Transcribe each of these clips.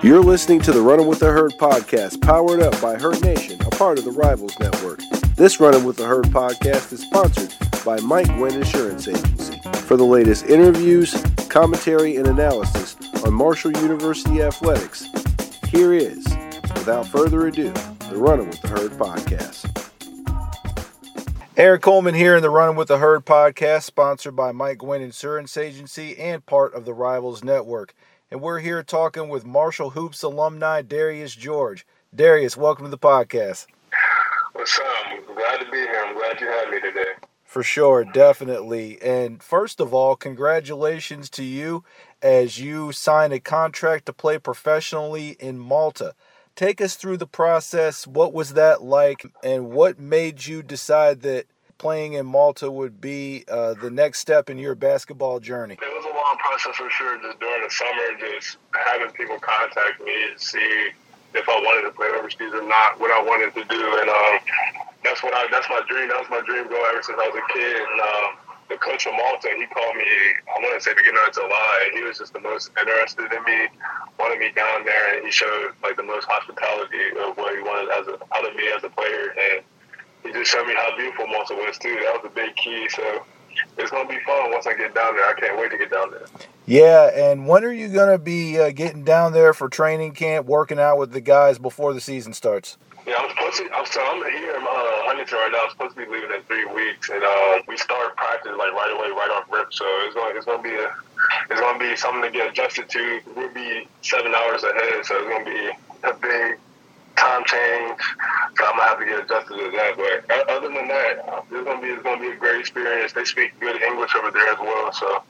You're listening to the Running with the Herd podcast, powered up by Herd Nation, a part of the Rivals Network. This Running with the Herd podcast is sponsored by Mike Gwynn Insurance Agency. For the latest interviews, commentary, and analysis on Marshall University athletics, here is, without further ado, the Running with the Herd podcast. Eric Coleman here in the Running with the Herd podcast, sponsored by Mike Gwynn Insurance Agency and part of the Rivals Network and we're here talking with Marshall Hoops alumni Darius George. Darius, welcome to the podcast. What's up? I'm glad to be here. I'm glad you had me today. For sure, definitely. And first of all, congratulations to you as you sign a contract to play professionally in Malta. Take us through the process. What was that like, and what made you decide that playing in Malta would be uh, the next step in your basketball journey? It was long process for sure. Just during the summer, just having people contact me and see if I wanted to play overseas or not, what I wanted to do, and um, that's what I that's my dream. That was my dream goal ever since I was a kid. And um, the coach of Malta, he called me. I want to say beginning of July. He was just the most interested in me, wanted me down there, and he showed like the most hospitality of what he wanted as a, out of me as a player. And he just showed me how beautiful Malta was too. That was a big key. So it's gonna be fun once I get down there. I can't wait to get down there. Yeah, and when are you gonna be uh, getting down there for training camp, working out with the guys before the season starts? Yeah, I'm supposed to. I'm, so I'm here in uh, Huntington right now. I'm supposed to be leaving in three weeks, and uh, we start practice like right away, right off rip. So it's going. It's going to be a. It's going to be something to get adjusted to. We'll be seven hours ahead, so it's going to be a big time change, so I'm gonna have to get adjusted to that. But other than that, it's gonna be it's gonna be a great experience. They speak good English over there as well, so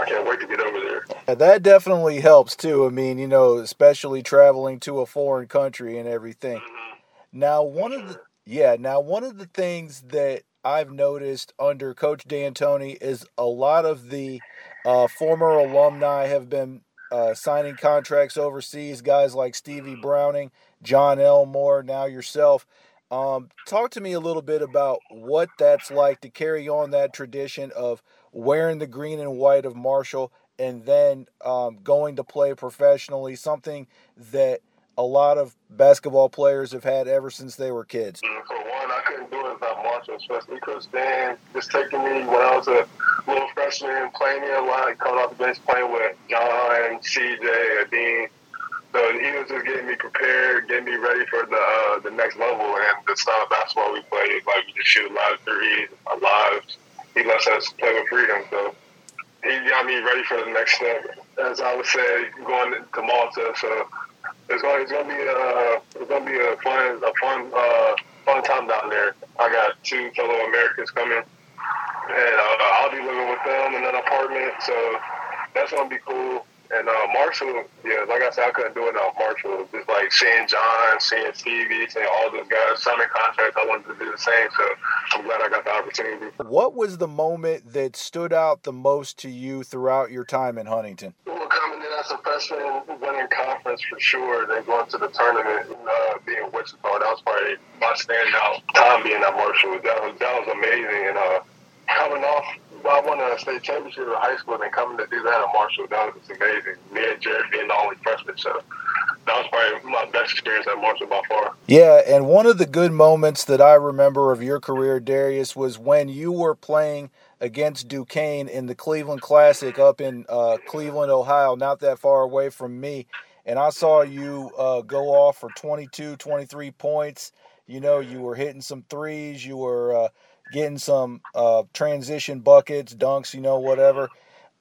I can't wait to get over there. Yeah, that definitely helps too. I mean, you know, especially traveling to a foreign country and everything. Mm-hmm. Now, one of the yeah, now one of the things that I've noticed under Coach D'Antoni is a lot of the uh, former alumni have been uh, signing contracts overseas. Guys like Stevie Browning Jon Elmore, now yourself. Um, talk to me a little bit about what that's like to carry on that tradition of wearing the green and white of Marshall and then um, going to play professionally, something that a lot of basketball players have had ever since they were kids. Mm, for one, I couldn't do it without Marshall, especially Coach Dan just taking me when I was a little freshman, playing me a lot, coming off the bench, playing with Jon, CJ, Ajdin so he was just getting me prepared, getting me ready for the uh, the next level and the style of basketball we play. Like we just shoot a lot of threes, a lot. Of, he lets us play with freedom. So he got me ready for the next step. As I would say, going to Malta. So it's going it's going to be a it's going to be a fun a fun uh, fun time down there. I got two fellow Americans coming, and uh, I'll be living with them in an apartment. So that's going to be cool. And uh, Marshall, yeah, like I said, I couldn't do it without Marshall. Just like seeing Jon, seeing Stevie, seeing all those guys signing contracts, I wanted to do the same. So I'm glad I got the opportunity. What was the moment that stood out the most to you throughout your time in Huntington? Well, coming in as a freshman, winning conference for sure, then going to the tournament, uh, being Wichita, that was probably my standout time being at Marshall. That was that was amazing, and uh, coming off I won a state championship in high school and coming to do that at Marshall, that was amazing. Me and Jarrod being the only freshmen, so that was probably my best experience at Marshall by far. Yeah, and one of the good moments that I remember of your career, Darius, was when you were playing against Duquesne in the Cleveland Classic up in uh, Cleveland, Ohio, not that far away from me. And I saw you uh, go off for 22, 23 points. You know, you were hitting some threes. You were uh, getting some uh, transition buckets, dunks, you know, whatever.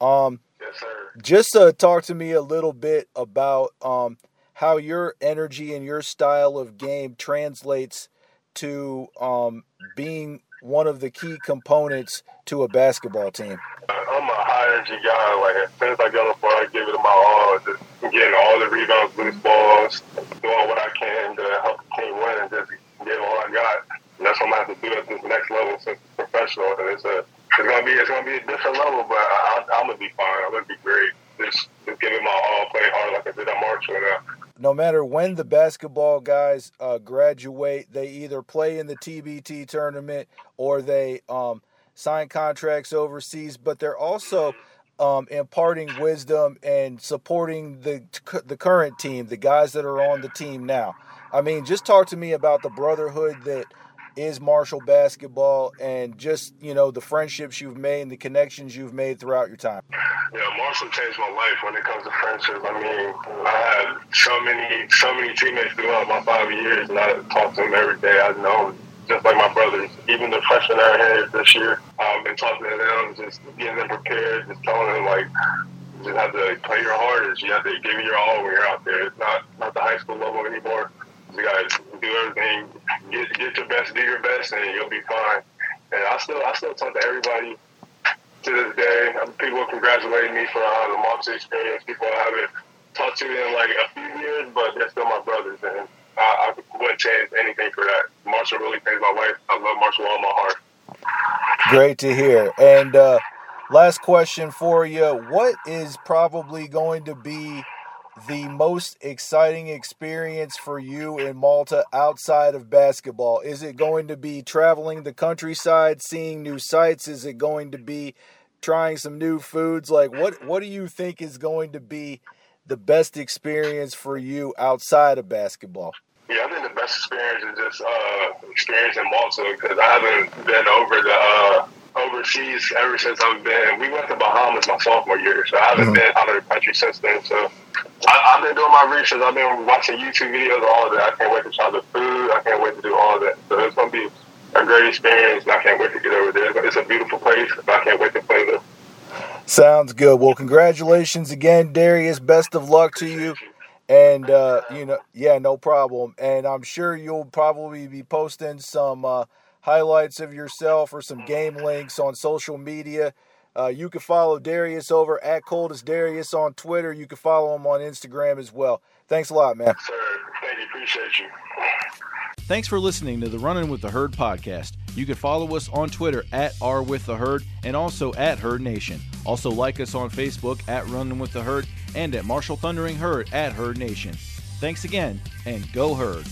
Um, yes, sir. Just uh, talk to me a little bit about um, how your energy and your style of game translates to um, being one of the key components to a basketball team. I'm a high energy guy. Like as soon as I get on the floor, I give it my all. Just getting all the rebounds, loose balls, doing what I can to help the team win, and just get all I got. And that's what I'm gonna have to do at this next level since professional. And it's a it's gonna be it's gonna be a different level, but I, am gonna be fine. I'm gonna be great. Just just give it my all, play hard like I did at Marshall. Now. No matter when the basketball guys uh, graduate, they either play in the TBT tournament or they um, sign contracts overseas. But they're also um, imparting wisdom and supporting the the current team, the guys that are on the team now. I mean, just talk to me about the brotherhood that is Marshall basketball and just, you know, the friendships you've made and the connections you've made throughout your time? Yeah, Marshall changed my life when it comes to friendships. I mean, I had so many, so many teammates throughout my five years, and I talk to them every day. I know just like my brothers. Even the freshmen are here this year, I've been talking to them, just getting them prepared, just telling them like, you just have to play your hardest. You have to give your all when you're out there. It's not not the high school level anymore. You guys do everything, get get your best, do your best, and you'll be fine. And I still I still talk to everybody to this day. People congratulating me for uh, the Marshall experience. People I haven't talked to in like a few years, but they're still my brothers, and I, I wouldn't change anything for that. Marshall really changed my life. I love Marshall all my heart. Great to hear. And uh, last question for you: What is probably going to be the most exciting experience for you in Malta outside of basketball? Is it going to be traveling the countryside, seeing new sights? Is it going to be trying some new foods? Like what what do you think is going to be the best experience for you outside of basketball? Yeah, I think the best experience is just uh, experience in Malta because I haven't been over the uh, overseas ever since I've been. We went to Bahamas my sophomore year, so I haven't mm-hmm. been out of the country since then. So I, have been doing my research. I've been watching YouTube videos, all of that. I can't wait to try the food. I can't wait to do all of that. So it's gonna be a great experience, and I can't wait to get over there. But It's a beautiful place, but I can't wait to play there. Sounds good. Well, congratulations again, Darius. Best of luck to you. And uh, you know, yeah, no problem. And I'm sure you'll probably be posting some uh, highlights of yourself or some game links on social media. Uh, you can follow Darius over at Coldest Darius on Twitter. You can follow him on Instagram as well. Thanks a lot, man. Sir, thank you. Appreciate you. Thanks for listening to the Running with the Herd podcast. You can follow us on Twitter at R with the Herd and also at Herd Nation. Also like us on Facebook at Running with the Herd and at Marshall Thundering Herd at Herd Nation. Thanks again and go Herd.